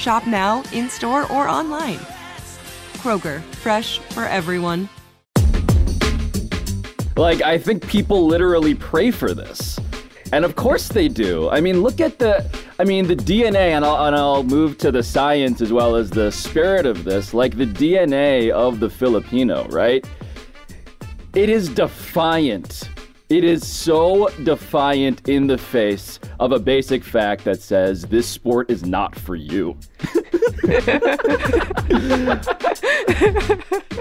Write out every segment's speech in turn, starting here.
Shop now, in store, or online. Kroger, fresh for everyone. Like, I think people literally pray for this. And of course they do. I mean, look at the. I mean, the DNA, and I'll, and I'll move to the science as well as the spirit of this. Like the DNA of the Filipino, right? It is defiant. It is so defiant in the face of a basic fact that says this sport is not for you.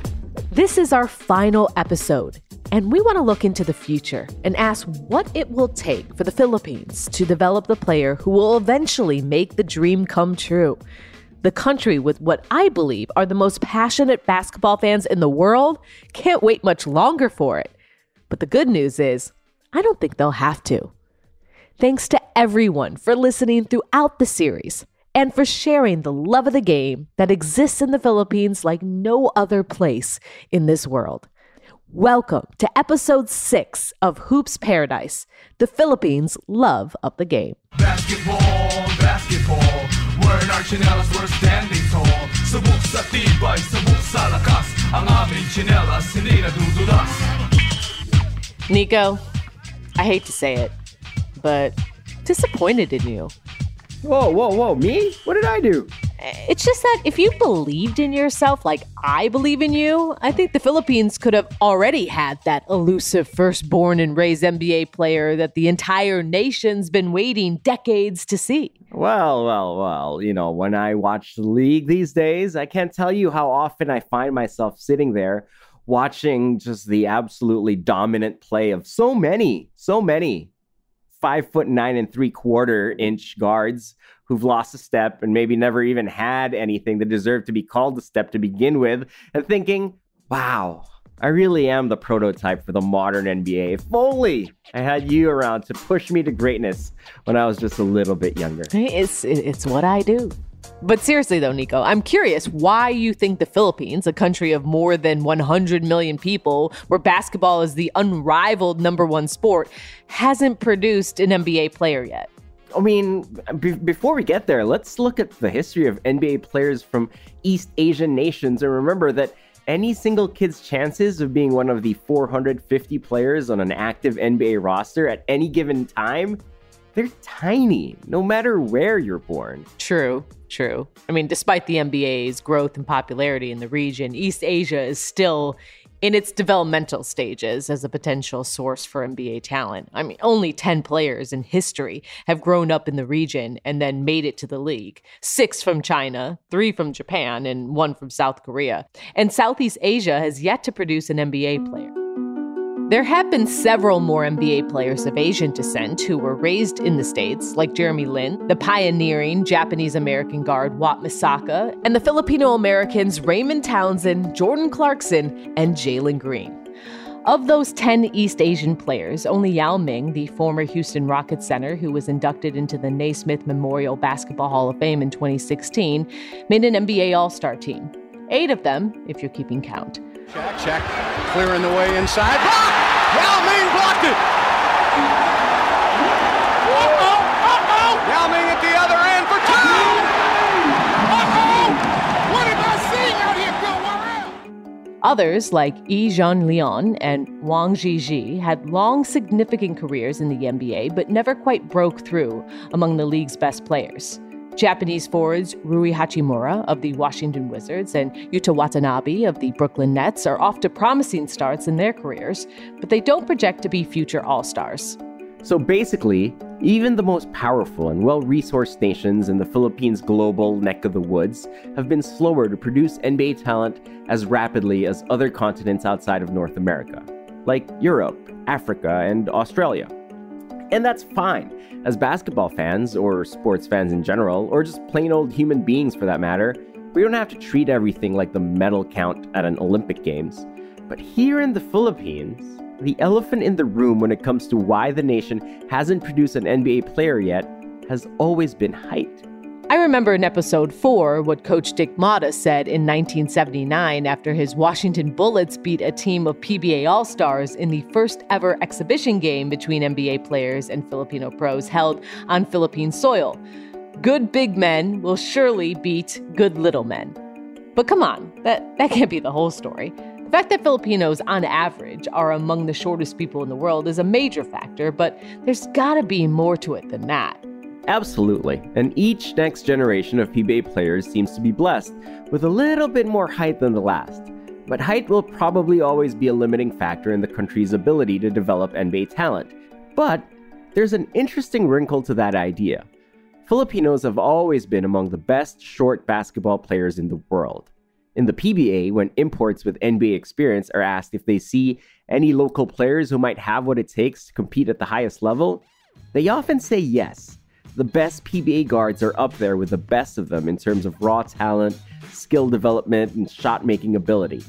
This is our final episode, and we want to look into the future and ask what it will take for the Philippines to develop the player who will eventually make the dream come true. The country with what I believe are the most passionate basketball fans in the world can't wait much longer for it. But the good news is, I don't think they'll have to. Thanks to everyone for listening throughout the series and for sharing the love of the game that exists in the Philippines like no other place in this world. Welcome to episode six of Hoops Paradise, the Philippines' love of the game. Basketball, basketball We're in our chinelas, we're standing tall sa tibay, sa lakas Ang aming chinelas, hindi nadudulas Nikko, I hate to say it, but disappointed in you. Whoa, whoa, whoa, me? What did I do? It's just that if you believed in yourself like I believe in you, I think the Philippines could have already had that elusive firstborn and raised NBA player that the entire nation's been waiting decades to see. Well, well, well, you know, when I watch the league these days, I can't tell you how often I find myself sitting there watching just the absolutely dominant play of so many, so many five foot nine and three quarter inch guards who've lost a step and maybe never even had anything that deserved to be called a step to begin with, and thinking, wow, I really am the prototype for the modern NBA. If only I had you around to push me to greatness when I was just a little bit younger. It's it's what I do. But seriously though, Nikko, I'm curious why you think the Philippines, a country of more than 100 million people, where basketball is the unrivaled number 1 sport, hasn't produced an NBA player yet. I mean, be- before we get there, let's look at the history of NBA players from East Asian nations and remember that any single kid's chances of being one of the 450 players on an active NBA roster at any given time, they're tiny, no matter where you're born. True, true. I mean, despite the NBA's growth and popularity in the region, East Asia is still in its developmental stages as a potential source for NBA talent. I mean, only 10 players in history have grown up in the region and then made it to the league. Six from China, three from Japan, and one from South Korea. And Southeast Asia has yet to produce an NBA player. There have been several more NBA players of Asian descent who were raised in the States, like Jeremy Lin, the pioneering Japanese American guard Wat Misaka, and the Filipino Americans Raymond Townsend, Jordan Clarkson, and Jalen Green. Of those 10 East Asian players, only Yao Ming, the former Houston Rockets center who was inducted into the Naismith Memorial Basketball Hall of Fame in 2016, made an NBA All Star team. Eight of them, if you're keeping count. Check, check. Clearing the way inside. Yao Ming blocked it! Uh-oh! Uh-oh! Yao Ming at the other end for two! Uh-oh! What did I see out here, Bill Others, like Yi Jianlian and Wang Zhizhi, had long, significant careers in the NBA but never quite broke through among the league's best players. Japanese forwards Rui Hachimura of the Washington Wizards and Yuta Watanabe of the Brooklyn Nets are off to promising starts in their careers, but they don't project to be future All Stars. So basically, even the most powerful and well resourced nations in the Philippines' global neck of the woods have been slower to produce NBA talent as rapidly as other continents outside of North America, like Europe, Africa, and Australia. And that's fine. As basketball fans, or sports fans in general, or just plain old human beings for that matter, we don't have to treat everything like the medal count at an Olympic Games. But here in the Philippines, the elephant in the room when it comes to why the nation hasn't produced an NBA player yet has always been height. I remember in episode 4 what coach Dick Motta said in 1979 after his Washington Bullets beat a team of PBA All Stars in the first ever exhibition game between NBA players and Filipino pros held on Philippine soil. Good big men will surely beat good little men. But come on, that, that can't be the whole story. The fact that Filipinos, on average, are among the shortest people in the world is a major factor, but there's gotta be more to it than that. Absolutely. And each next generation of PBA players seems to be blessed with a little bit more height than the last. But height will probably always be a limiting factor in the country's ability to develop NBA talent. But there's an interesting wrinkle to that idea. Filipinos have always been among the best short basketball players in the world. In the PBA, when imports with NBA experience are asked if they see any local players who might have what it takes to compete at the highest level, they often say yes. The best PBA guards are up there with the best of them in terms of raw talent, skill development, and shot making ability.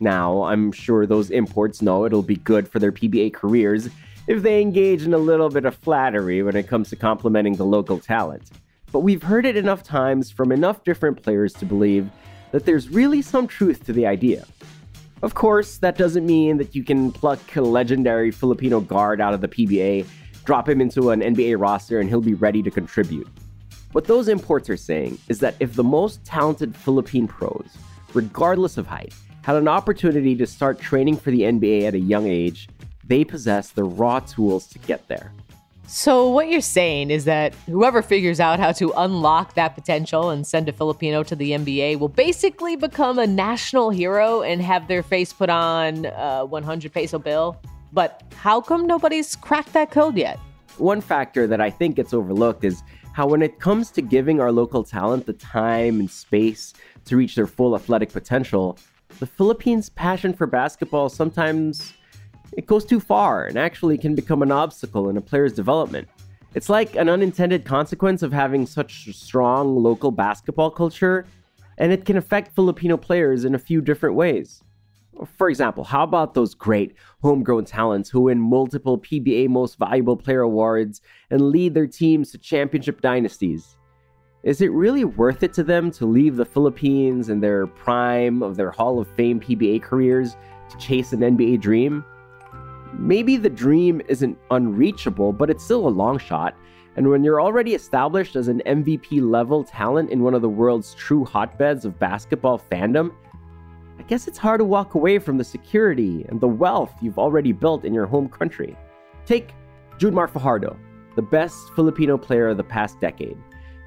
Now, I'm sure those imports know it'll be good for their PBA careers if they engage in a little bit of flattery when it comes to complimenting the local talent. But we've heard it enough times from enough different players to believe that there's really some truth to the idea. Of course, that doesn't mean that you can pluck a legendary Filipino guard out of the PBA, drop him into an NBA roster, and he'll be ready to contribute. What those imports are saying is that if the most talented Philippine pros, regardless of height, had an opportunity to start training for the NBA at a young age, they possess the raw tools to get there. So, what you're saying is that whoever figures out how to unlock that potential and send a Filipino to the NBA will basically become a national hero and have their face put on uh, a 100 peso bill. But how come nobody's cracked that code yet? One factor that I think gets overlooked is how, when it comes to giving our local talent the time and space to reach their full athletic potential, the Philippines' passion for basketball sometimes it goes too far and actually can become an obstacle in a player's development. It's like an unintended consequence of having such a strong local basketball culture, and it can affect Filipino players in a few different ways. For example, how about those great homegrown talents who win multiple PBA Most Valuable Player awards and lead their teams to championship dynasties? Is it really worth it to them to leave the Philippines in their prime of their Hall of Fame PBA careers to chase an NBA dream? maybe the dream isn't unreachable, but it's still a long shot. And when you're already established as an MVP level talent in one of the world's true hotbeds of basketball fandom, I guess it's hard to walk away from the security and the wealth you've already built in your home country. Take Junmar Fajardo, the best Filipino player of the past decade.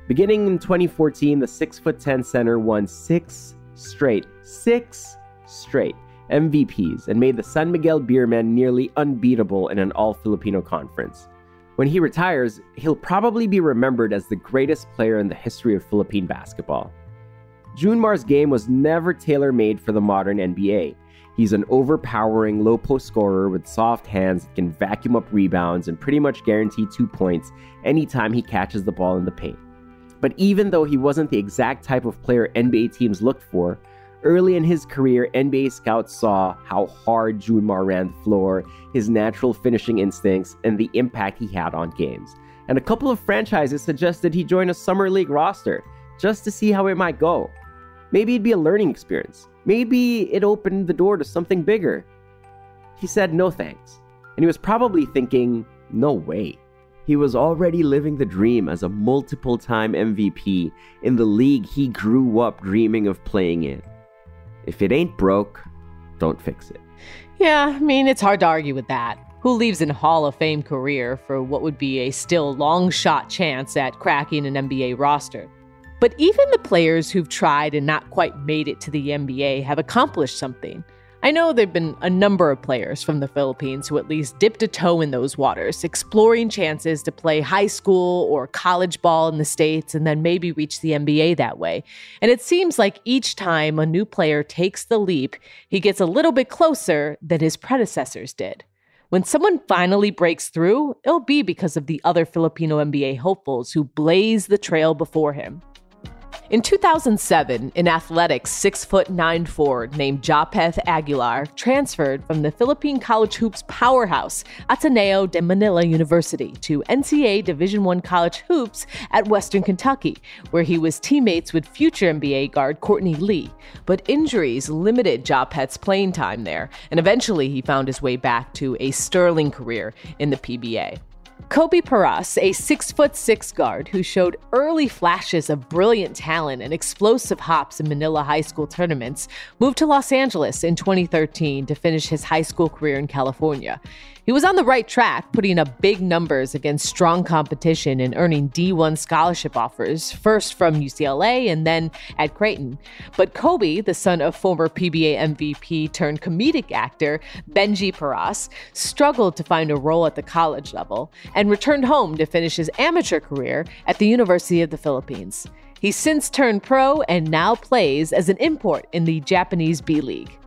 Beginning in 2014, the 6'10 center won six straight, six straight MVPs and made the San Miguel Beermen nearly unbeatable in an all Filipino conference. When he retires, he'll probably be remembered as the greatest player in the history of Philippine basketball. Junmar's game was never tailor made for the modern NBA. He's an overpowering low post scorer with soft hands that can vacuum up rebounds and pretty much guarantee two points anytime he catches the ball in the paint. But even though he wasn't the exact type of player NBA teams looked for, early in his career, NBA scouts saw how hard Junmar ran the floor, his natural finishing instincts, and the impact he had on games. And a couple of franchises suggested he join a Summer League roster just to see how it might go. Maybe it'd be a learning experience. Maybe it opened the door to something bigger. He said no thanks, and he was probably thinking, no way. He was already living the dream as a multiple time MVP in the league he grew up dreaming of playing in. If it ain't broke, don't fix it. Yeah, I mean, it's hard to argue with that. Who leaves an Hall of Fame career for what would be a still long shot chance at cracking an NBA roster? But even the players who've tried and not quite made it to the NBA have accomplished something. I know there have been a number of players from the Philippines who at least dipped a toe in those waters, exploring chances to play high school or college ball in the States and then maybe reach the NBA that way. And it seems like each time a new player takes the leap, he gets a little bit closer than his predecessors did. When someone finally breaks through, it'll be because of the other Filipino NBA hopefuls who blaze the trail before him. In 2007, an athletic 6 foot 9 forward named Japeth Aguilar transferred from the Philippine college hoops powerhouse Ateneo de Manila University to NCAA Division I college hoops at Western Kentucky, where he was teammates with future NBA guard Courtney Lee. But injuries limited Japeth's playing time there, and eventually he found his way back to a sterling career in the PBA. Kobe Paras, a six foot six guard who showed early flashes of brilliant talent and explosive hops in Manila high school tournaments, moved to Los Angeles in 2013 to finish his high school career in California. He was on the right track, putting up big numbers against strong competition and earning D1 scholarship offers, first from UCLA and then at Creighton. But Kobe, the son of former PBA MVP turned comedic actor Benji Paras, struggled to find a role at the college level and returned home to finish his amateur career at the University of the Philippines. He's since turned pro and now plays as an import in the Japanese B League.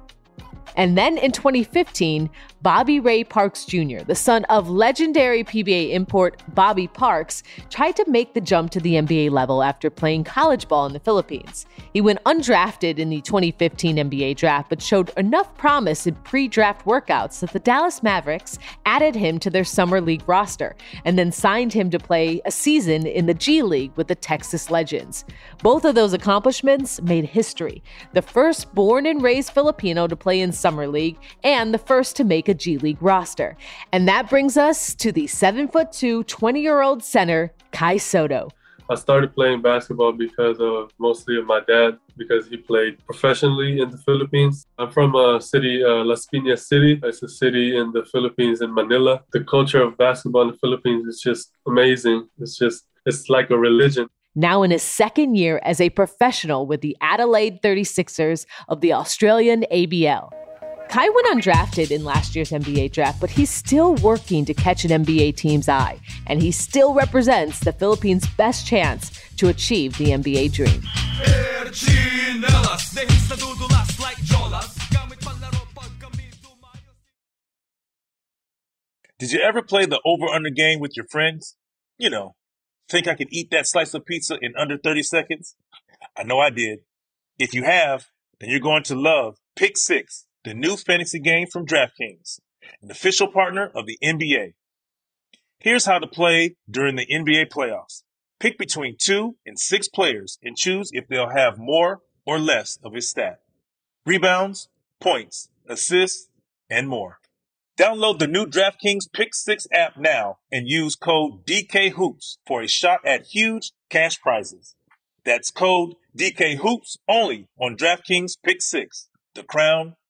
And then in 2015, Bobby Ray Parks Jr., the son of legendary PBA import Bobby Parks, tried to make the jump to the NBA level after playing college ball in the Philippines. He went undrafted in the 2015 NBA draft, but showed enough promise in pre draft workouts that the Dallas Mavericks added him to their Summer League roster and then signed him to play a season in the G League with the Texas Legends. Both of those accomplishments made history. The first born and raised Filipino to play in Summer League and the first to make a G League roster. And that brings us to the seven 7'2, 20 year old center, Kai Sotto. I started playing basketball because of mostly of my dad, because he played professionally in the Philippines. I'm from a city, uh, Las Piñas City. It's a city in the Philippines, in Manila. The culture of basketball in the Philippines is just amazing. It's just, it's like a religion. Now in his second year as a professional with the Adelaide 36ers of the Australian NBL. Kai went undrafted in last year's NBA draft, but he's still working to catch an NBA team's eye, and he still represents the Philippines' best chance to achieve the NBA dream. Did you ever play the over under game with your friends? You know, think I could eat that slice of pizza in under 30 seconds? I know I did. If you have, then you're going to love Pick Six, the new fantasy game from DraftKings, an official partner of the NBA. Here's how to play during the NBA playoffs. Pick between two and six players and choose if they'll have more or less of his stat. Rebounds, points, assists, and more. Download the new DraftKings Pick 6 app now and use code DKHOOPS for a shot at huge cash prizes. That's code DKHOOPS only on DraftKings Pick 6. The crown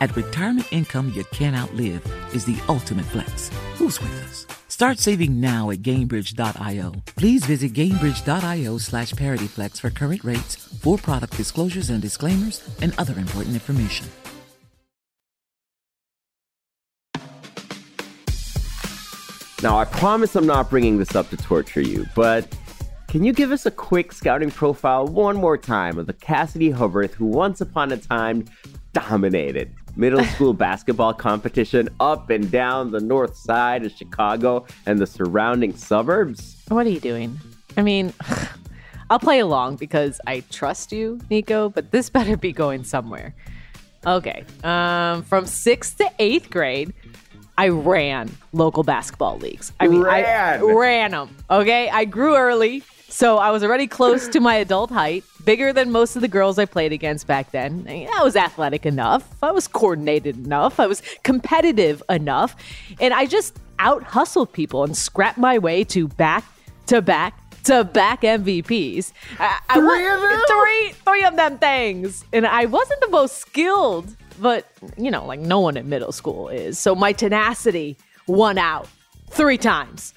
At retirement income you can't outlive is the ultimate flex. Who's with us? Start saving now at Gainbridge.io. Please visit Gainbridge.io slash ParityFlex for current rates, for product disclosures and disclaimers, and other important information. Now, I promise I'm not bringing this up to torture you, but can you give us a quick scouting profile one more time of the Cassidy Hubbarth who once upon a time dominated middle school basketball competition up and down the north side of Chicago and the surrounding suburbs? What are you doing? I mean, I'll play along because I trust you, Nikko, but this better be going somewhere. Okay. Um, from sixth to eighth grade, I ran local basketball leagues. I mean, I Ran. ran them. Okay. I grew early, so I was already close to my adult height, bigger than most of the girls I played against back then. I, was athletic enough. I was coordinated enough. I was competitive enough. And I just out hustled people and scrapped my way to back to back to back MVPs. I, I Three of them? Three, three of them things. And I wasn't the most skilled, but you know, like no one in middle school is. So my tenacity won out three times.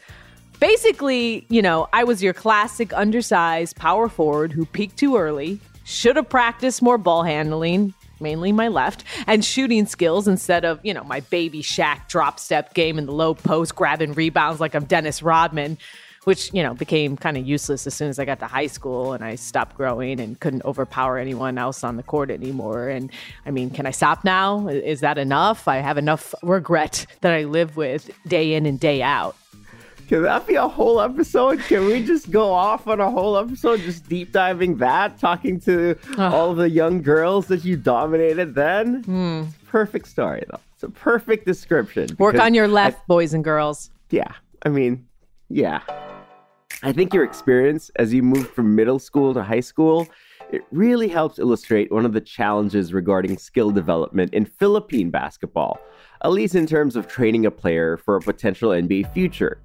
Basically, you know, I was your classic undersized power forward who peaked too early, should have practiced more ball handling, mainly my left, and shooting skills instead of, you know, my baby Shaq drop step game in the low post, grabbing rebounds like I'm Dennis Rodman, which, you know, became kind of useless as soon as I got to high school and I stopped growing and couldn't overpower anyone else on the court anymore. And I mean, can I stop now? Is that enough? I have enough regret that I live with day in and day out. Can that be a whole episode? Can we just go off on a whole episode, just deep diving that, talking to all of the young girls that you dominated then? Hmm. Perfect story, though. It's a perfect description. Work on your I- left, boys and girls. yeah, I mean, yeah. I think your experience as you moved from middle school to high school, it really helps illustrate one of the challenges regarding skill development in Philippine basketball, at least in terms of training a player for a potential NBA future.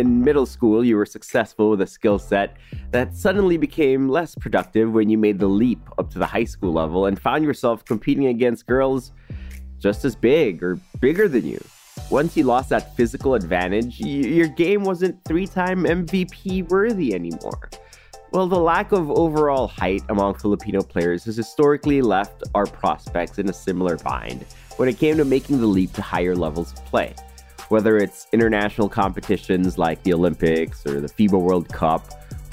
In middle school, you were successful with a skill set that suddenly became less productive when you made the leap up to the high school level and found yourself competing against girls just as big or bigger than you. Once you lost that physical advantage, y- your game wasn't three time MVP worthy anymore. Well, the lack of overall height among Filipino players has historically left our prospects in a similar bind when it came to making the leap to higher levels of play. Whether it's international competitions like the Olympics or the FIBA World Cup,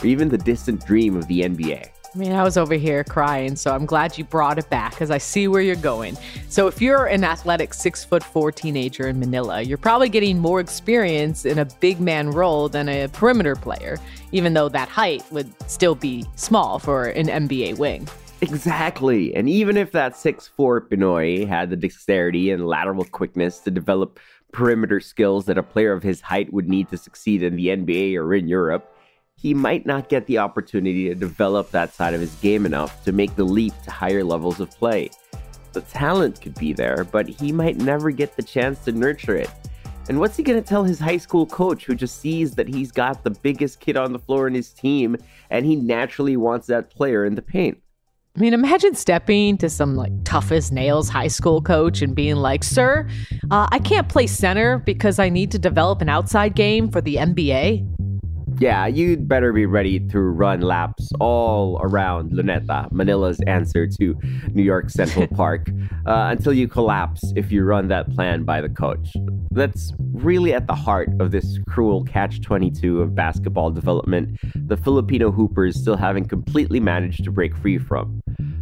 or even the distant dream of the NBA. I mean, I was over here crying, so I'm glad you brought it back because I see where you're going. So, if you're an athletic six foot four teenager in Manila, you're probably getting more experience in a big man role than a perimeter player, even though that height would still be small for an NBA wing. Exactly. And even if that 6'4 Pinoy had the dexterity and lateral quickness to develop perimeter skills that a player of his height would need to succeed in the NBA or in Europe, he might not get the opportunity to develop that side of his game enough to make the leap to higher levels of play. The talent could be there, but he might never get the chance to nurture it. And what's he going to tell his high school coach who just sees that he's got the biggest kid on the floor in his team and he naturally wants that player in the paint? I mean, imagine stepping to some like tough as nails high school coach and being like, Sir, uh, I can't play center because I need to develop an outside game for the NBA. Yeah, you'd better be ready to run laps all around Luneta, Manila's answer to New York Central Park, uh, until you collapse if you run that plan by the coach. That's really at the heart of this cruel catch 22 of basketball development the Filipino hoopers still haven't completely managed to break free from.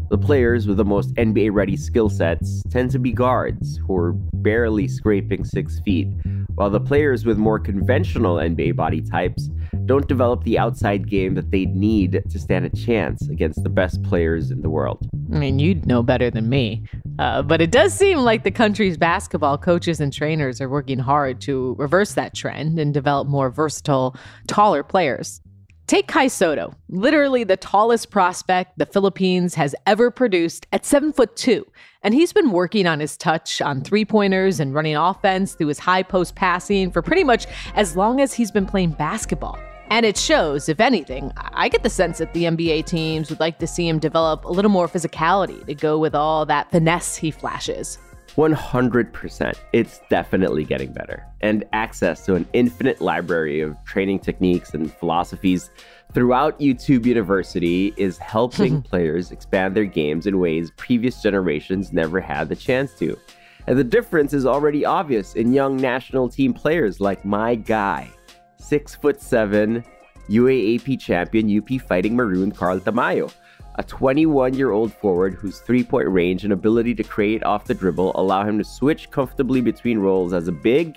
The players with the most NBA ready skill sets tend to be guards who are barely scraping six feet, while the players with more conventional NBA body types don't develop the outside game that they'd need to stand a chance against the best players in the world. I mean, you'd know better than me. Uh, but it does seem like the country's basketball coaches and trainers are working hard to reverse that trend and develop more versatile, taller players. Take Kai Sotto, literally the tallest prospect the Philippines has ever produced at seven foot two. And he's been working on his touch on three pointers and running offense through his high post passing for pretty much as long as he's been playing basketball. And it shows, if anything, I get the sense that the NBA teams would like to see him develop a little more physicality to go with all that finesse he flashes. 100%. It's definitely getting better. And access to an infinite library of training techniques and philosophies throughout YouTube University is helping players expand their games in ways previous generations never had the chance to. And the difference is already obvious in young national team players like my guy, six foot seven, UAAP champion UP Fighting Maroon Carl Tamayo a 21 year old forward whose three point range and ability to create off the dribble allow him to switch comfortably between roles as a big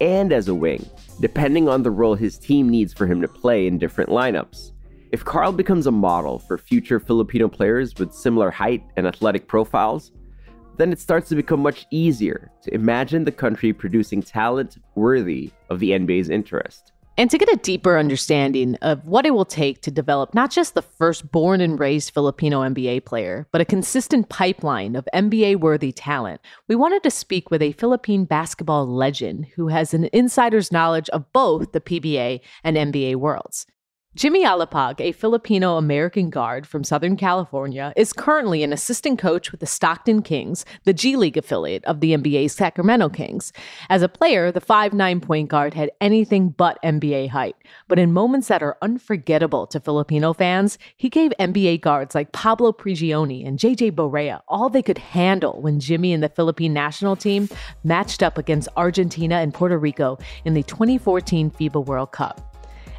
and as a wing, depending on the role his team needs for him to play in different lineups. If Carl becomes a model for future Filipino players with similar height and athletic profiles, then it starts to become much easier to imagine the country producing talent worthy of the NBA's interest. And to get a deeper understanding of what it will take to develop not just the first born and raised Filipino NBA player, but a consistent pipeline of NBA worthy talent, we wanted to speak with a Philippine basketball legend who has an insider's knowledge of both the PBA and NBA worlds. Jimmy Alapag, a Filipino American guard from Southern California, is currently an assistant coach with the Stockton Kings, the G League affiliate of the NBA's Sacramento Kings. As a player, the 5'9 point guard had anything but NBA height, but in moments that are unforgettable to Filipino fans, he gave NBA guards like Pablo Prigioni and JJ Barea all they could handle when Jimmy and the Philippine national team matched up against Argentina and Puerto Rico in the 2014 FIBA World Cup.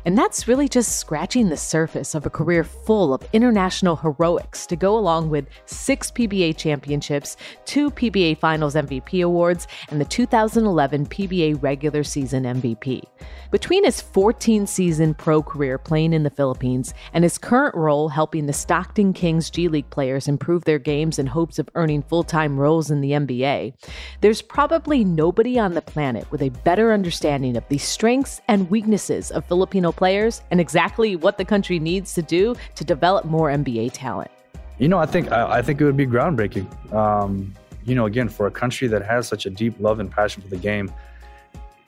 And that's really just scratching the surface of a career full of international heroics to go along with six PBA championships, two PBA Finals MVP awards, and the 2011 PBA regular season MVP. Between his 14 season pro career playing in the Philippines and his current role helping the Stockton Kings G League players improve their games in hopes of earning full time roles in the NBA, there's probably nobody on the planet with a better understanding of the strengths and weaknesses of Filipino players and exactly what the country needs to do to develop more NBA talent. You know, I think I, I think it would be groundbreaking. Um, you know, again, for a country that has such a deep love and passion for the game,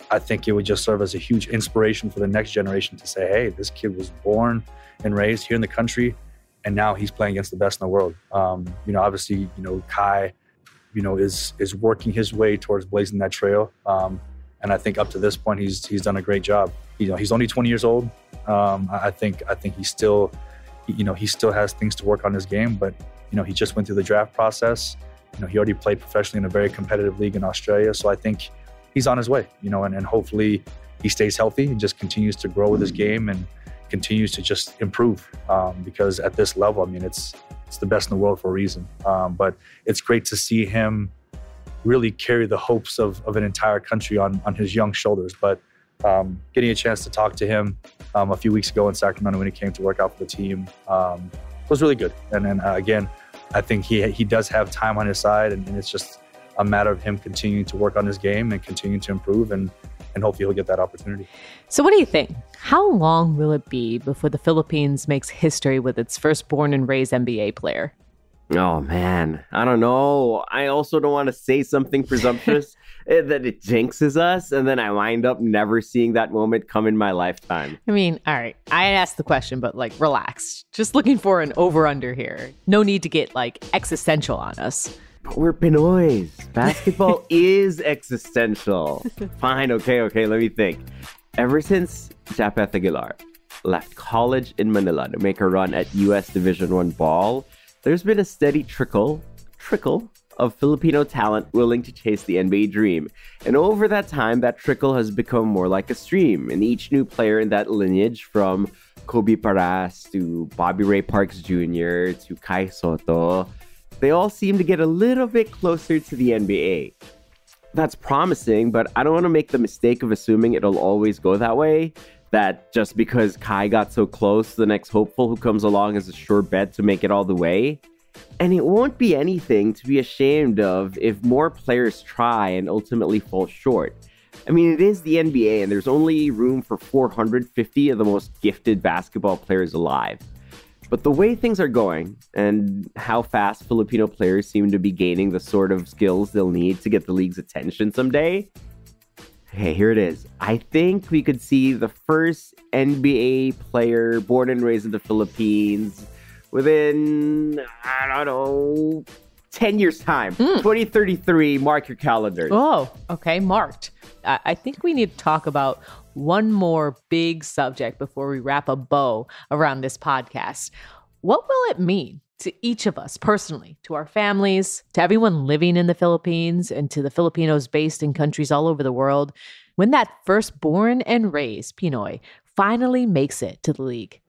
I think it would just serve as a huge inspiration for the next generation to say, hey, this kid was born and raised here in the country, and now he's playing against the best in the world. Um, you know, obviously, you know, Kai, you know, is is working his way towards blazing that trail. Um, and I think up to this point, he's he's done a great job. You know, he's only 20 years old. Um, I think I think he still, you know, he still has things to work on his game. But you know, he just went through the draft process. You know, he already played professionally in a very competitive league in Australia. So I think he's on his way, you know, and, and hopefully he stays healthy and just continues to grow with his game and continues to just improve. Um, because at this level, I mean, it's it's the best in the world for a reason. Um, but it's great to see him really carry the hopes of, of an entire country on on his young shoulders. But um, getting a chance to talk to him um, a few weeks ago in Sacramento when he came to work out for the team um, was really good. And then uh, again, I think he he does have time on his side, and, and it's just a matter of him continuing to work on his game and continuing to improve and and hopefully he'll get that opportunity. So what do you think? How long will it be before the Philippines makes history with its first born and raised NBA player? Oh man, I don't know. I also don't want to say something presumptuous eh, that it jinxes us, and then I wind up never seeing that moment come in my lifetime. I mean, all right, I asked the question, but like, relax. Just looking for an over under here. No need to get like existential on us. But we're Pinoys. Basketball is existential. Fine, okay, okay, let me think. Ever since Japeth Aguilar left college in Manila to make a run at US Division 1 ball, there's been a steady trickle, trickle of Filipino talent willing to chase the NBA dream. And over that time, that trickle has become more like a stream. And each new player in that lineage, from Kobe Paras to Bobby Ray Parks Jr. to Kai Sotto, they all seem to get a little bit closer to the NBA. That's promising, but I don't want to make the mistake of assuming it'll always go that way. That just because Kai got so close, the next hopeful who comes along is a sure bet to make it all the way. And it won't be anything to be ashamed of if more players try and ultimately fall short. I mean, it is the NBA, and there's only room for 450 of the most gifted basketball players alive. But the way things are going and how fast Filipino players seem to be gaining the sort of skills they'll need to get the league's attention someday. Okay, here it is. I think we could see the first NBA player born and raised in the Philippines within, I don't know, 10 years' time. Hmm. 2033, mark your calendars. Oh, okay, marked. I, I think we need to talk about one more big subject before we wrap a bow around this podcast. What will it mean to each of us personally, to our families, to everyone living in the Philippines, and to the Filipinos based in countries all over the world when that first born and raised Pinoy finally makes it to the league?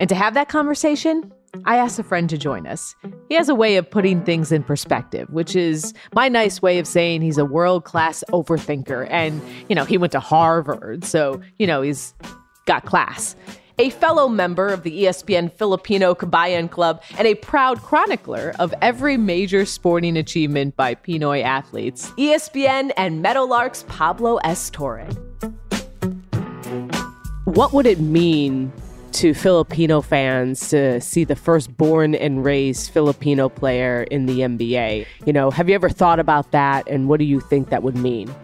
And to have that conversation, I asked a friend to join us. He has a way of putting things in perspective, which is my nice way of saying he's a world class overthinker. And, you know, he went to Harvard, so, you know, he's got class. A fellow member of the ESPN Filipino Kabayan Club and a proud chronicler of every major sporting achievement by Pinoy athletes, ESPN and Meadowlarks Pablo S. Torre. What would it mean to Filipino fans to see the first born and raised Filipino player in the NBA? You know, have you ever thought about that and what do you think that would mean?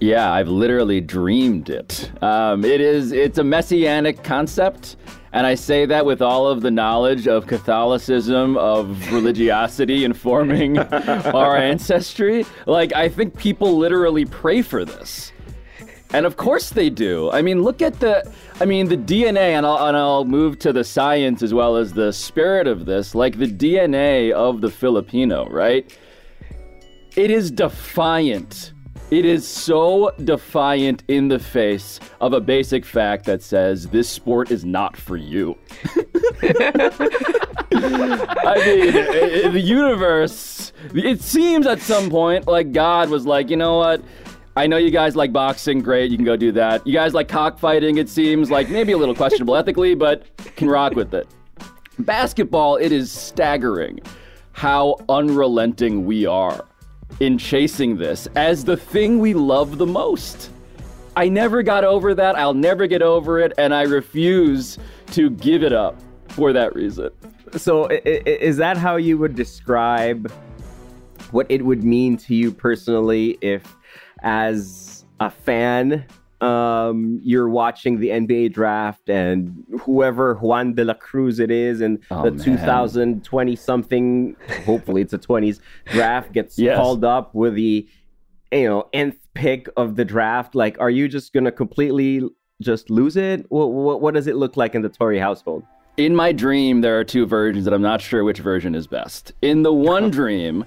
Yeah, I've literally dreamed it. Um, it is it's a messianic concept, and I say that with all of the knowledge of Catholicism, of religiosity informing our ancestry. Like I think people literally pray for this. And of course they do. I mean, look at the I mean, the DNA and I'll, and I'll move to the science as well as the spirit of this, like the DNA of the Filipino, right? It is defiant. It is so defiant in the face of a basic fact that says this sport is not for you. I mean, the universe, it seems at some point like God was like, you know what? I know you guys like boxing, great, you can go do that. You guys like cockfighting, it seems like maybe a little questionable ethically, but can rock with it. Basketball, it is staggering how unrelenting we are in chasing this as the thing we love the most. I never got over that. I'll never get over it, and I refuse to give it up for that reason. So, is that how you would describe what it would mean to you personally if, as a fan, um, you're watching the NBA draft and whoever Juan de la Cruz it is and Oh, the man. 2020 something, hopefully it's a 20s draft gets Yes. called up with the, you know, nth pick of the draft? Like, are you just gonna completely just lose it? What, what, what does it look like in the Torre household? In my dream, there are two versions, and I'm not sure which version is best. In the one dream,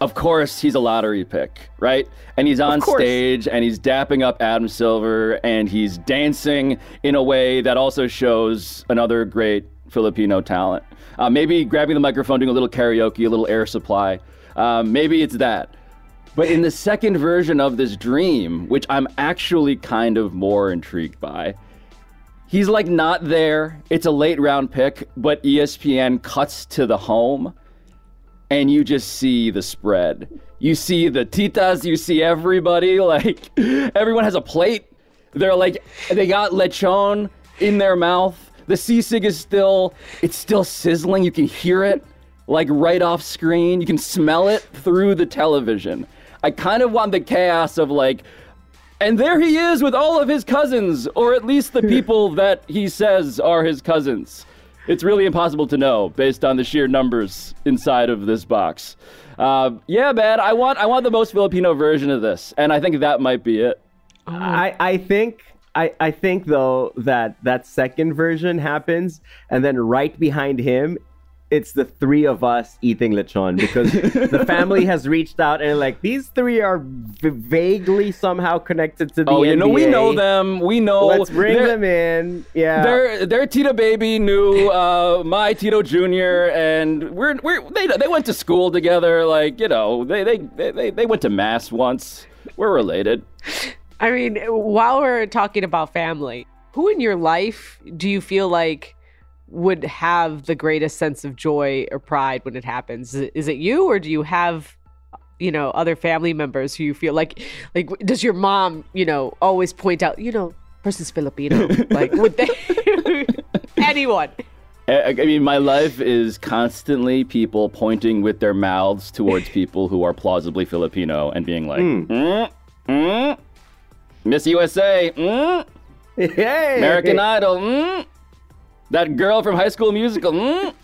of course, he's a lottery pick, right? And he's on stage and he's dapping up Adam Silver and he's dancing in a way that also shows another great Filipino talent. Uh, maybe grabbing the microphone, doing a little karaoke, a little air supply. Um, maybe it's that. But in the second version of this dream, which I'm actually kind of more intrigued by, he's like not there. It's a late round pick, but ESPN cuts to the home and you just see the spread. You see the titas, you see everybody, like everyone has a plate. They're like they got lechon in their mouth. The sisig is still it's still sizzling. You can hear it. like right off screen. You can smell it through the television. I kind of want the chaos of like, and there he is with all of his cousins, or at least the people that he says are his cousins. It's really impossible to know based on the sheer numbers inside of this box. Uh, yeah, man, I want I want the most Filipino version of this, and I think that might be it. I, I think I, I think though that that second version happens and then right behind him it's the three of us eating lechon because the family has reached out and like these three are v- vaguely somehow connected to the Oh, you know, we know them. We know. Let's bring they're- them in. Yeah. they're they're Tito baby knew uh, my Tito Junior, and we're we're they they went to school together. Like you know, they they they they went to mass once. We're related. I mean, while we're talking about family, who in your life do you feel like would have the greatest sense of joy or pride when it happens? Is it you, or do you have, you know, other family members who you feel like, like, does your mom, you know, always point out, you know, person's Filipino? like, would they? anyone? I, I mean, my life is constantly people pointing with their mouths towards people who are plausibly Filipino and being like, mm, mm, Miss USA, mm, Hey. American Idol, mm, that girl from High School Musical, mm.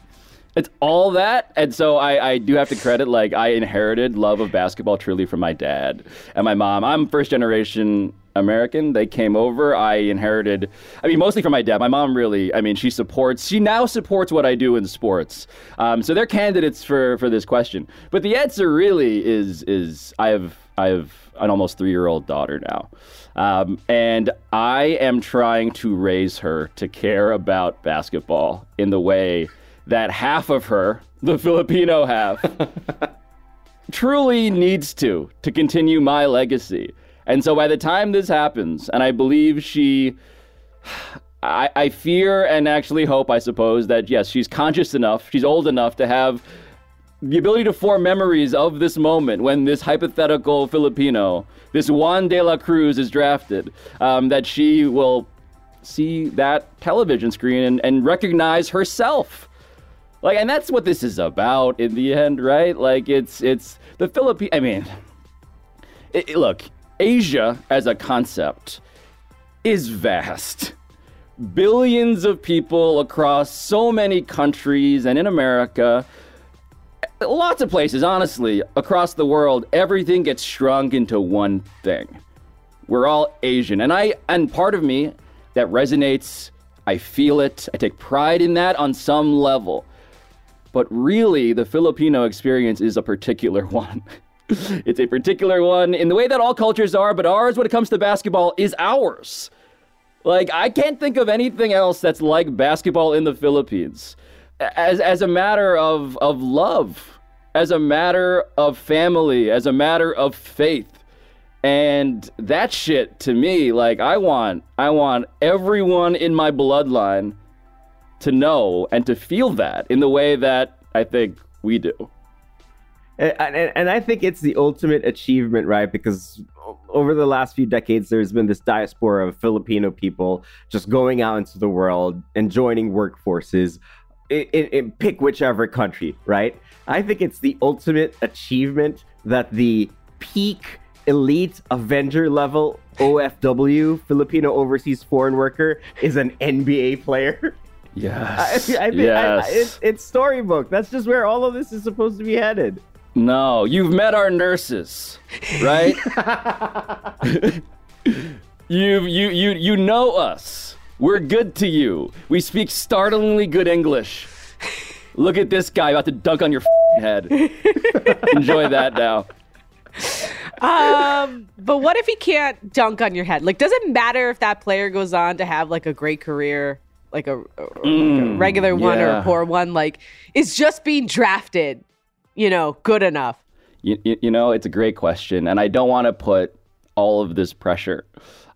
It's all that, and so I, I do have to credit like I inherited love of basketball truly from my dad and my mom. I'm first generation American. They came over. I inherited, I mean, mostly from my dad. My mom really, I mean, she supports. She now supports what I do in sports. Um, so they're candidates for for this question. But the answer really is is I have I have an almost three year old daughter now. Um, and I am trying to raise her to care about basketball in the way that half of her, the Filipino half, truly needs to to continue my legacy. And so by the time this happens, and I believe she I, I fear and actually hope, I suppose, that yes, she's conscious enough, she's old enough to have the ability to form memories of this moment when this hypothetical Filipino, this Juan de la Cruz, is drafted, um, that she will see that television screen and, and recognize herself. Like, and that's what this is about in the end, right? Like, it's it's the Philippine. I mean, it, it- look, Asia as a concept is vast. Billions of people across so many countries and in America lots of places, honestly, across the world, everything gets shrunk into one thing. We're all Asian. And I and part of me that resonates, I feel it. I take pride in that on some level. But really, the Filipino experience is a particular one. it's a particular one in the way that all cultures are, but ours, when it comes to basketball, is ours. Like, I can't think of anything else that's like basketball in the Philippines. As, as a matter of, of love, as a matter of family, as a matter of faith. And that shit to me, like I want I want everyone in my bloodline to know and to feel that in the way that I think we do. And, and, and I think it's the ultimate achievement, right? Because over the last few decades, there's been this diaspora of Filipino people just going out into the world and joining workforces. In, in, pick whichever country, right? I think it's the ultimate achievement that the peak elite Avenger level OFW Filipino overseas foreign worker is an NBA player. Yes. I, I, think- I, I, it's, it's storybook. That's just where all of this is supposed to be headed. No, you've met our nurses, right? you you you you know us. We're good to you. We speak startlingly good English. Look at this guy about to dunk on your head. Enjoy that now. Um, but what if he can't dunk on your head? Like, does it matter if that player goes on to have like a great career, like a, a- like a Mm, regular one or a poor one? Like, is just being drafted, you know, good enough? You, you, you know, it's a great question, and I don't want to put all of this pressure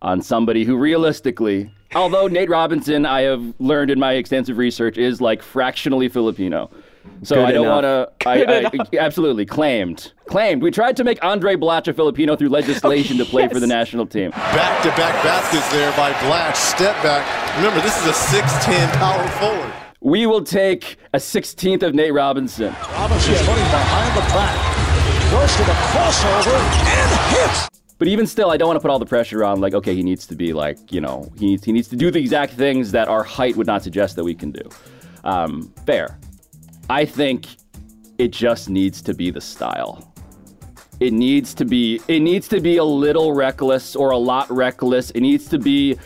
on somebody who realistically, although Nate Robinson, I have learned in my extensive research, is like fractionally Filipino. So Good I don't want to. I, I absolutely claimed, claimed. We tried to make Andray Blatche a Filipino through legislation to play for the national team. Back-to-back baskets there by Blatche. Step back. Remember, this is a 6'10 power forward. we will take a 16th of Nate Robinson. Robinson putting behind the back. Goes to the crossover and hits. But even still, I don't want to put all the pressure on. Like, okay, he needs to be like, you know, he needs he needs to do the exact things that our height would not suggest that we can do. Um, fair. I think it just needs to be the style. It needs to be it needs to be a little reckless or a lot reckless. It needs to be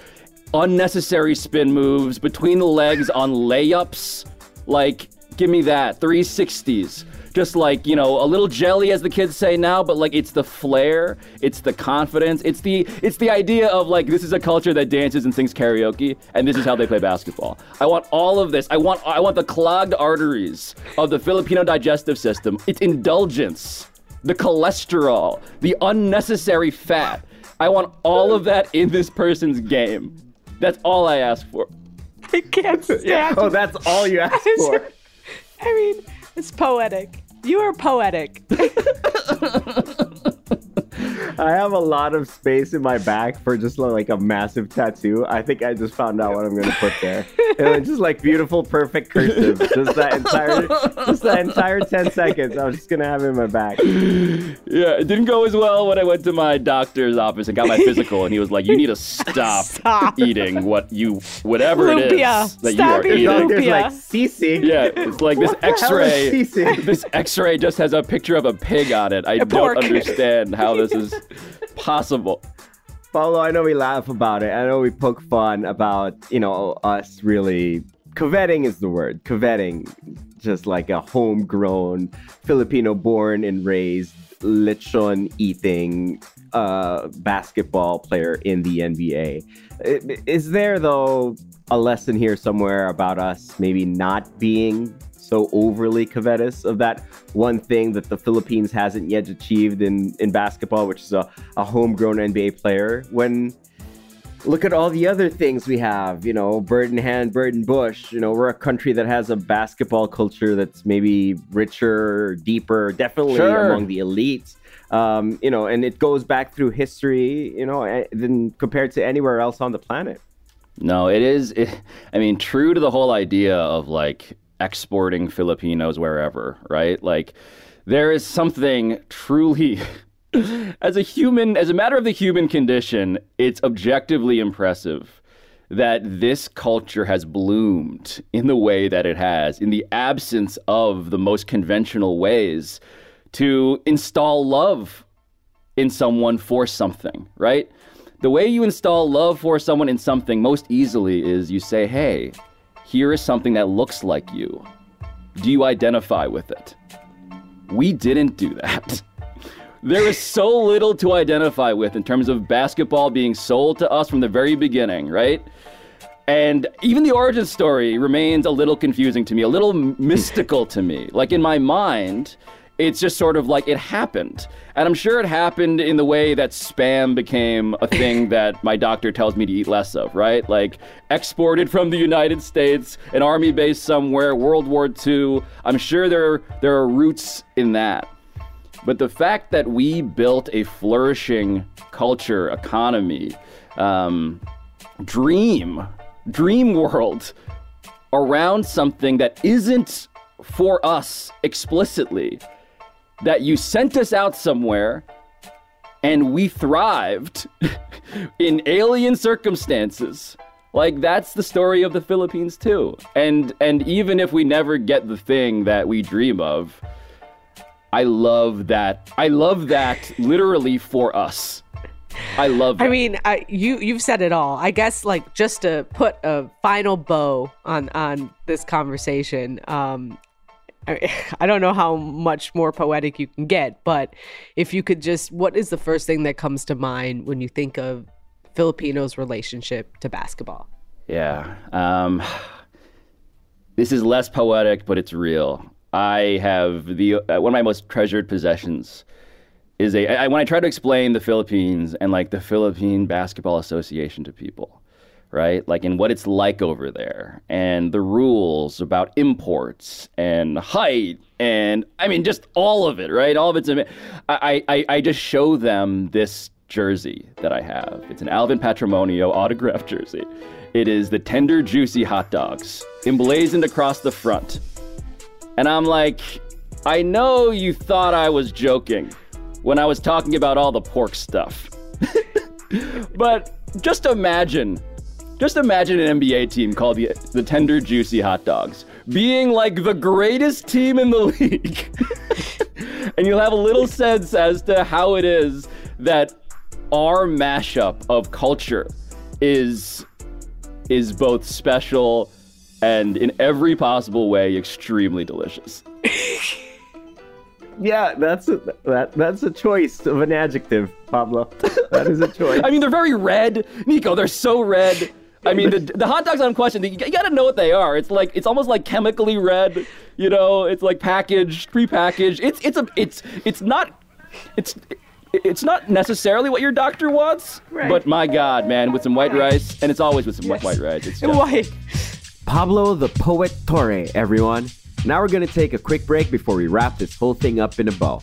unnecessary spin moves between the legs on layups. Like, give me that 360s. Just like, you know, a little jelly as the kids say now, but like it's the flair, it's the confidence, it's the it's the idea of like this is a culture that dances and sings karaoke and this is how they play basketball. I want all of this. I want I want the clogged arteries of the Filipino digestive system. It's indulgence, the cholesterol, the unnecessary fat. I want all of that in this person's game. That's all I ask for. I can't stand. Oh, that's all you ask for. I mean, it's poetic. You are poetic. I have a lot of space in my back for just like a massive tattoo. I think I just found out what I'm gonna put there. and it's just like beautiful, perfect cursive. Just that entire, just that entire ten seconds. I was just gonna have it in my back. Yeah, it didn't go as well when I went to my doctor's office and got my physical, and he was like, "You need to stop, Stop. eating what you, whatever it Lupia. is that Stop you are eating eating." Doctor's Lupia. like ceasing. Yeah, it's like this What the hell is X-ray. ceasing? This X-ray just has a picture of a pig on it. I A don't pork. understand how this is possible. Paulo, I know we laugh about it. I know we poke fun about, you know, us really coveting is the word. Coveting, just like a homegrown Filipino born and raised lechon eating uh, basketball player in the NBA. Is there though a lesson here somewhere about us maybe not being so overly covetous of that one thing that the Philippines hasn't yet achieved in, in basketball, which is a, a homegrown NBA player. When look at all the other things we have, you know, bird in hand, bird in bush. You know, we're a country that has a basketball culture that's maybe richer, deeper, definitely Sure. among the elites. Um, you know, and it goes back through history, you know, eh, than compared to anywhere else on the planet. No, it is. It, I mean, true to the whole idea of like exporting Filipinos wherever, right? Like, there is something truly, as a human, as a matter of the human condition, it's objectively impressive that this culture has bloomed in the way that it has, in the absence of the most conventional ways to install love in someone for something, right? The way you install love for someone in something most easily is you say, hey, here is something that looks like you. Do you identify with it? We didn't do that. There is so little to identify with in terms of basketball being sold to us from the very beginning, right? And even the origin story remains a little confusing to me, a little mystical to me. Like in my mind, it's just sort of like it happened. And I'm sure it happened in the way that spam became a thing that my doctor tells me to eat less of, right? Like exported from the United States, an army base somewhere, World War II. I'm sure there there are roots in that. But the fact that we built a flourishing culture, economy, um, dream, dream world around something that isn't for us explicitly, that you sent us out somewhere and we thrived in alien circumstances. Like that's the story of the Philippines too. And and even if we never get the thing that we dream of, I love that. I love that literally for us. I love that. I mean, I, you you've said it all. I guess like just to put a final bow on on this conversation. Um, I, don't know how much more poetic you can get, but if you could just, what is the first thing that comes to mind when you think of Filipinos' relationship to basketball? Yeah. Um, this is less poetic, but it's real. I have the uh, one of my most treasured possessions is a I, when I try to explain the Philippines and like the Philippine Basketball Association to people, right? Like in what it's like over there and the rules about imports and height and I mean just all of it, right? All of it's I I I just show them this jersey that I have. It's an Alvin Patrimonio autographed jersey. It is the tender, juicy hot dogs emblazoned across the front. And I'm like, I know you thought I was joking when I was talking about all the pork stuff. but just imagine, just imagine an NBA team called the, the Tender Juicy Hot Dogs being like the greatest team in the league. and you'll have a little sense as to how it is that our mashup of culture is is both special and in every possible way extremely delicious. Yeah, that's a, that that's a choice of an adjective, Pablo. That is a choice. I mean, they're very red, Nikko. They're so red. I mean, the, the hot dogs on question, you, you got to know what they are. It's like it's almost like chemically red. You know, it's like packaged, prepackaged. It's it's a it's it's not it's it's not necessarily what your doctor wants, Right. but my God, man, with some white rice, and it's always with some white white rice. It's just- White. Pablo the Poet Torre, everyone. Now we're gonna take a quick break before we wrap this whole thing up in a bow.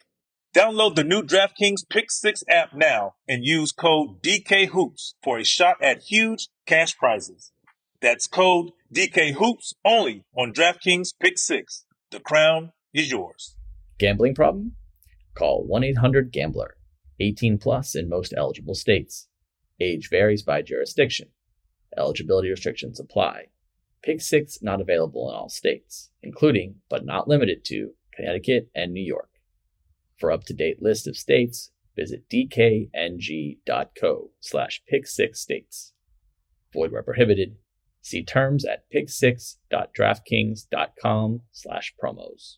Download the new DraftKings Pick 6 app now and use code DKHOOPS for a shot at huge cash prizes. That's code DKHOOPS only on DraftKings Pick 6. The crown is yours. Gambling problem? Call 1 800 Gambler. 18 plus in most eligible states. Age varies by jurisdiction. Eligibility restrictions apply. Pick 6 not available in all states, including, but not limited to, Connecticut and New York. For up-to-date list of states, visit dkng.co slash pick6states. Void where prohibited. See terms at pick6.draftkings.com slash promos.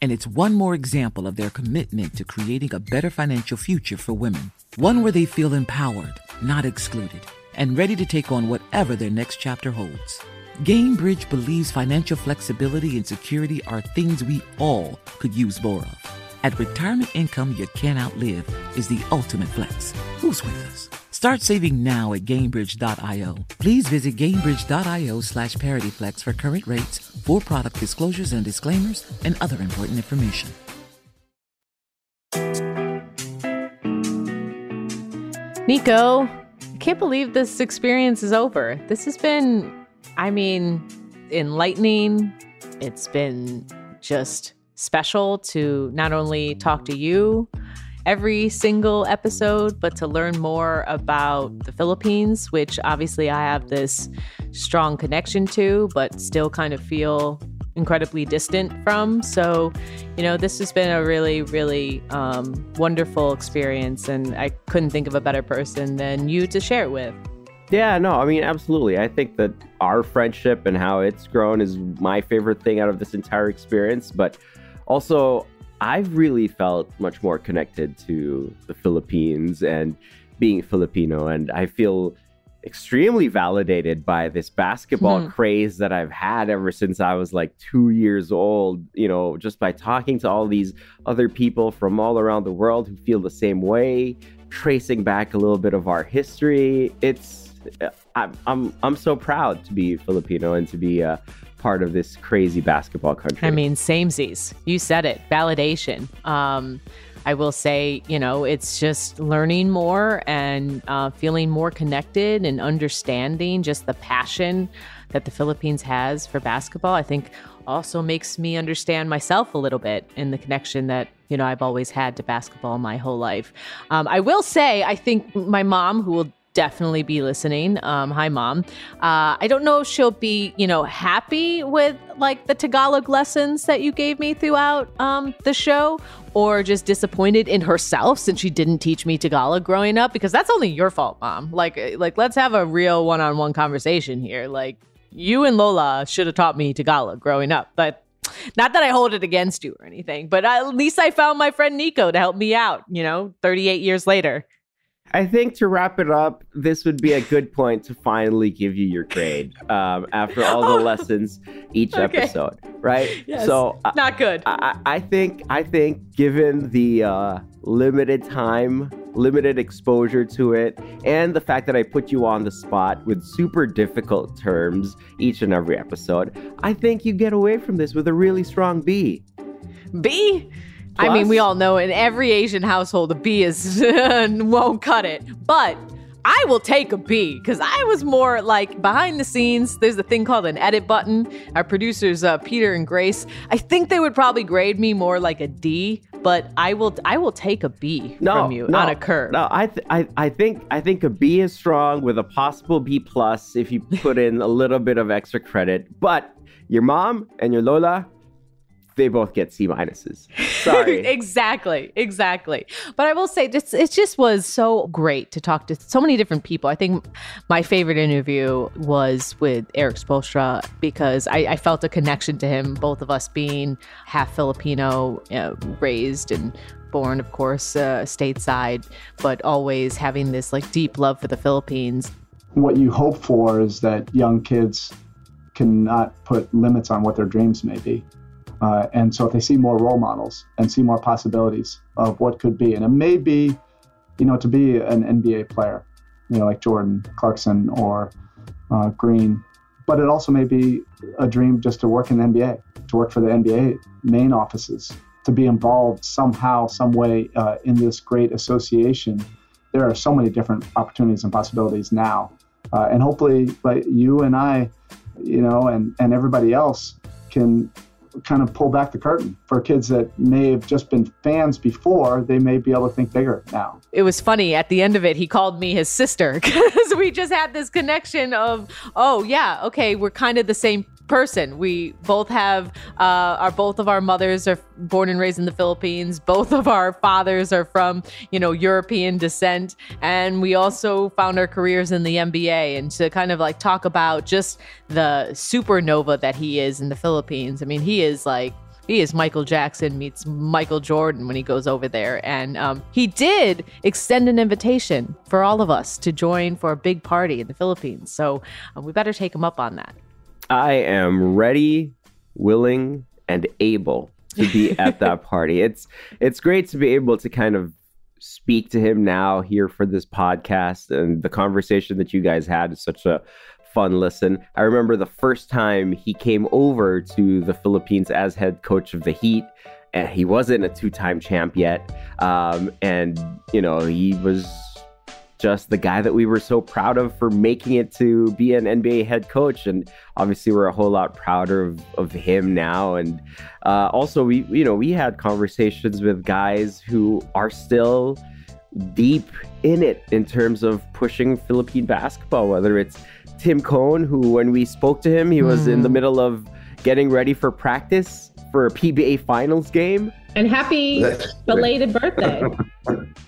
and it's one more example of their commitment to creating a better financial future for women. One where they feel empowered, not excluded, and ready to take on whatever their next chapter holds. Gainbridge believes financial flexibility and security are things we all could use more of. At retirement income you can't outlive is the ultimate flex. Who's with us? Start saving now at Gainbridge.io. Please visit Gainbridge.io slash ParityFlex for current rates, for product disclosures and disclaimers, and other important information. Nikko, I can't believe this experience is over. This has been, I mean, enlightening. It's been just special to not only talk to you every single episode, but to learn more about the Philippines, which obviously I have this strong connection to, but still kind of feel incredibly distant from. So, you know, this has been a really, really um, wonderful experience, and I couldn't think of a better person than you to share it with. Yeah, no, I mean, absolutely. I think that our friendship and how it's grown is my favorite thing out of this entire experience. But also, I've really felt much more connected to the Philippines and being Filipino. And I feel extremely validated by this basketball Hmm. craze that I've had ever since I was like two years old. You know, just by talking to all these other people from all around the world who feel the same way, tracing back a little bit of our history. It's I'm I'm I'm so proud to be Filipino and to be a part of this crazy basketball country. I mean, samesies. You said it. Validation. Um, I will say, you know, it's just learning more and uh, feeling more connected and understanding just the passion that the Philippines has for basketball. I think also makes me understand myself a little bit in the connection that you know I've always had to basketball my whole life. Um, I will say, I think my mom, who will definitely be listening. Um, hi, mom. Uh, I don't know if she'll be, you know, happy with like the Tagalog lessons that you gave me throughout um, the show, or just disappointed in herself since she didn't teach me Tagalog growing up. Because that's only your fault, mom. Like, like let's have a real one-on-one conversation here. Like, you and Lola should have taught me Tagalog growing up, but. Not that I hold it against you or anything, but at least I found my friend Nikko to help me out, you know, 38 years later. I think to wrap it up, this would be a good point to finally give you your grade um, after all the lessons each Okay. episode, right? Yes. So I, Not good. I, I think I think given the uh, limited time, limited exposure to it, and the fact that I put you on the spot with super difficult terms each and every episode, I think you get away from this with a really strong B. B? I mean, we all know in every Asian household, a B is won't cut it. But I will take a B because I was more like behind the scenes. There's a thing called an edit button. Our producers, uh, Peter and Grace, I think they would probably grade me more like a D. But I will, I will take a B no, from you no, on a curve. No, I, th- I, I think I think a B is strong with a possible B plus if you put in a little bit of extra credit. But your mom and your Lola, they both get C minuses. Sorry. exactly, exactly. But I will say, this it just was so great to talk to so many different people. I think my favorite interview was with Erik Spoelstra because I, I felt a connection to him. Both of us being half Filipino, uh, raised and born, of course, uh, stateside, but always having this like deep love for the Philippines. what you hope for is that young kids cannot put limits on what their dreams may be. Uh, and so if they see more role models and see more possibilities of what could be, and it may be, you know, to be an NBA player, you know, like Jordan Clarkson or uh, Green, but it also may be a dream just to work in the NBA, to work for the NBA main offices, to be involved somehow, some way uh, in this great association. There are so many different opportunities and possibilities now, uh, and hopefully, like you and I, you know, and and everybody else can kind of pull back the curtain for kids that may have just been fans before. They may be able to think bigger now. it was funny at the end of it he called me his sister because we just had this connection of oh yeah okay we're kind of the same person we both have uh our both of our mothers are born and raised in the philippines both of our fathers are from you know european descent and we also found our careers in the nba and to kind of like talk about just the supernova that he is in the philippines i mean he is like he is Michael Jackson meets Michael Jordan when he goes over there. And um, he did extend an invitation for all of us to join for a big party in the Philippines. So uh, we better take him up on that. I am ready, willing, and able to be at that party. It's it's great to be able to kind of speak to him now here for this podcast and the conversation that you guys had is such a fun listen. I remember the first time he came over to the Philippines as head coach of the Heat. And he wasn't a two-time champ yet, um, and you know he was just the guy that we were so proud of for making it to be an NBA head coach. And obviously, we're a whole lot prouder of, of him now. And uh, also, we you know we had conversations with guys who are still deep in it in terms of pushing Philippine basketball. Whether it's Tim Cone, who when we spoke to him, he was in the middle of getting ready for practice for a PBA finals game. And happy belated birthday.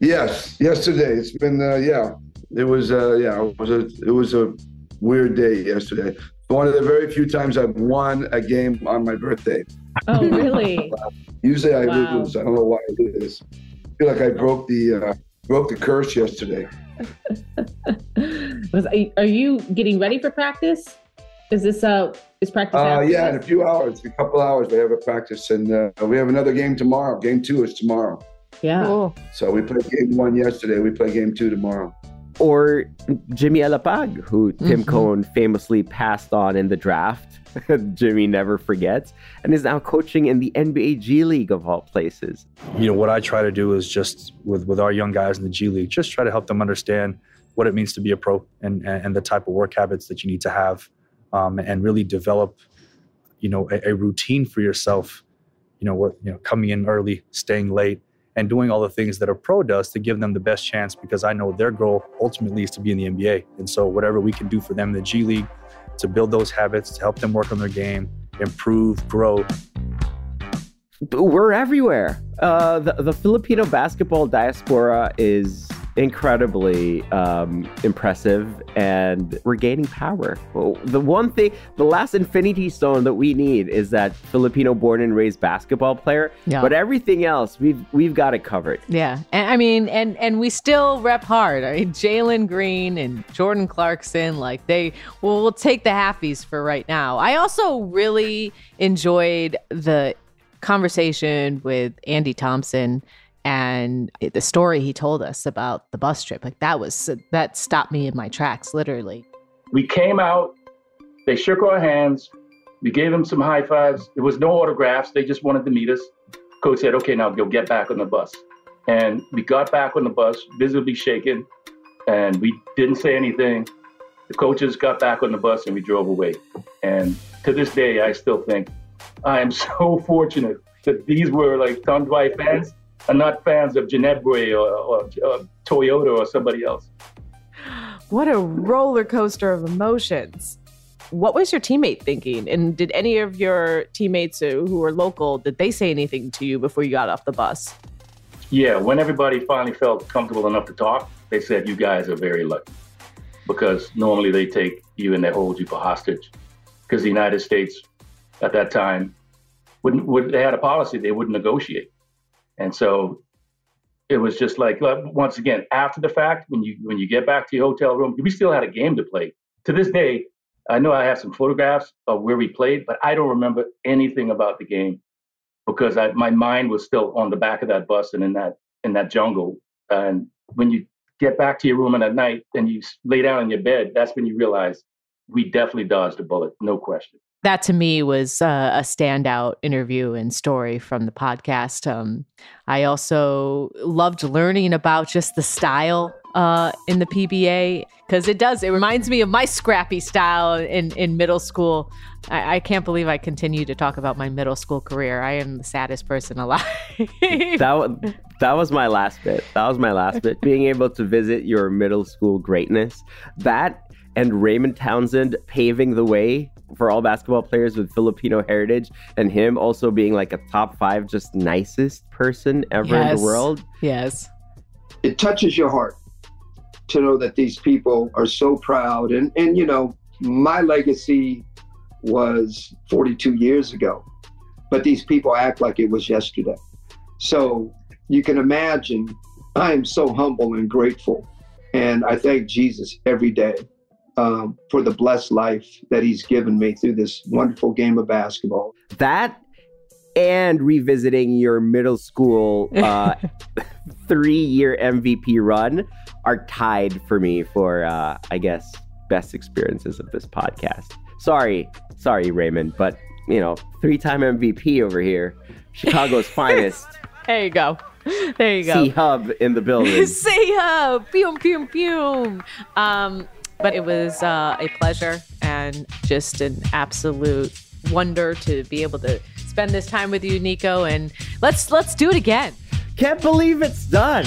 Yes, yesterday. It's been uh, yeah. It was uh, yeah. It was a it was a weird day yesterday. One of the very few times I've won a game on my birthday. Oh, really? Usually I Wow. lose. I don't know why it is. I feel like I broke the uh, broke the curse yesterday. Was are you getting ready for practice? Is this uh is practice? Uh, yeah, in a few hours, a couple hours, we have a practice, and uh, we have another game tomorrow. Game two is tomorrow. Yeah. So we played game one yesterday. We play game two tomorrow. Or Jimmy Alapag, who Tim Mm-hmm. Cone famously passed on in the draft. Jimmy never forgets, and is now coaching in the NBA G League of all places. you know what I try to do is just with with our young guys in the G League, just try to help them understand what it means to be a pro and and, and the type of work habits that you need to have, um, and really develop, you know, a, a routine for yourself. You know what you know, coming in early, staying late, and doing all the things that a pro does to give them the best chance. Because I know their goal ultimately is to be in the NBA, and so whatever we can do for them in the G League to build those habits, to help them work on their game, improve, grow, we're everywhere. Uh, the, the Filipino basketball diaspora is incredibly um, impressive and we're gaining power. Well, The one thing, the last infinity stone that we need is that Filipino born and raised basketball player. Yeah. But everything else, we've we've got it covered. Yeah, and I mean, and and we still rep hard. I mean, Jalen Green and Jordan Clarkson, like they, well, we'll take the halfies for right now. I also really enjoyed the conversation with Andy Thompson and the story he told us about the bus trip. Like that was that stopped me in my tracks, literally. We came out, they shook our hands, we gave them some high fives. There was no autographs, they just wanted to meet us. Coach said, okay, now go get back on the bus. And we got back on the bus, visibly shaken, and we didn't say anything. The coaches got back on the bus and we drove away. And to this day, I still think I am so fortunate that these were like Tanduay fans and not fans of Ginebra or, or, or Toyota or somebody else. What a roller coaster of emotions. What was your teammate thinking? And did any of your teammates who who were local, did they say anything to you before you got off the bus? Yeah, when everybody finally felt comfortable enough to talk, they said, You guys are very lucky. Because normally they take you and they hold you for hostage. Because the United States at that time wouldn't, would, they had a policy they wouldn't negotiate. And so it was just like, once again, after the fact, when you when you get back to your hotel room, we still had a game to play. To this day, I know I have some photographs of where we played, but I don't remember anything about the game because I, my mind was still on the back of that bus and in that in that jungle. And when you get back to your room at night and you lay down in your bed, that's when you realize we definitely dodged a bullet, no question. That to me was uh, a standout interview and story from the podcast. Um, I also loved learning about just the style uh, in the PBA because it does. It reminds me of my scrappy style in in middle school. I, I can't believe I continue to talk about my middle school career. I am the saddest person alive. that that was my last bit. That was my last bit. Being able to visit your middle school greatness, that and Raymond Townsend paving the way for all basketball players with Filipino heritage, and him also being like a top five just nicest person ever in the world. yes. it touches your heart to know that these people are so proud. And and you know my legacy was 42 years ago but these people act like it was yesterday. So you can imagine i am so humble and grateful. And i thank jesus every day um, for the blessed life that he's given me through this wonderful game of basketball That and revisiting your middle school uh, three year MVP run are tied for me for, uh, I guess, best experiences of this podcast. Sorry, sorry, Raymond, but you know, three time MVP over here, Chicago's finest. There you go. There you go. C Hub in the building. Say uh, pew pew pew. Um, but it was uh, a pleasure and just an absolute wonder to be able to spend this time with you, Nikko. And let's let's do it again. Can't believe it's done.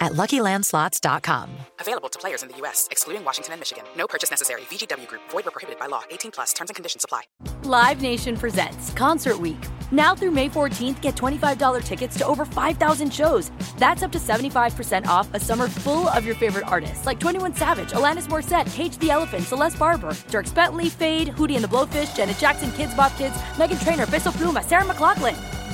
at luckylandslots.com. Available to players in the U.S., excluding Washington and Michigan. No purchase necessary. VGW Group, void were prohibited by law. 18 plus terms and conditions apply. Live Nation presents Concert Week. Now through May 14th, get $25 tickets to over 5,000 shows. That's up to 75% off a summer full of your favorite artists like 21 Savage, Alanis Morissette, Cage the Elephant, Celeste Barber, Dierks Bentley, Feid, Hootie and the Blowfish, Janet Jackson, Kidz Bop Kids, Meghan Trainor, Peso Pluma, Sarah McLachlan.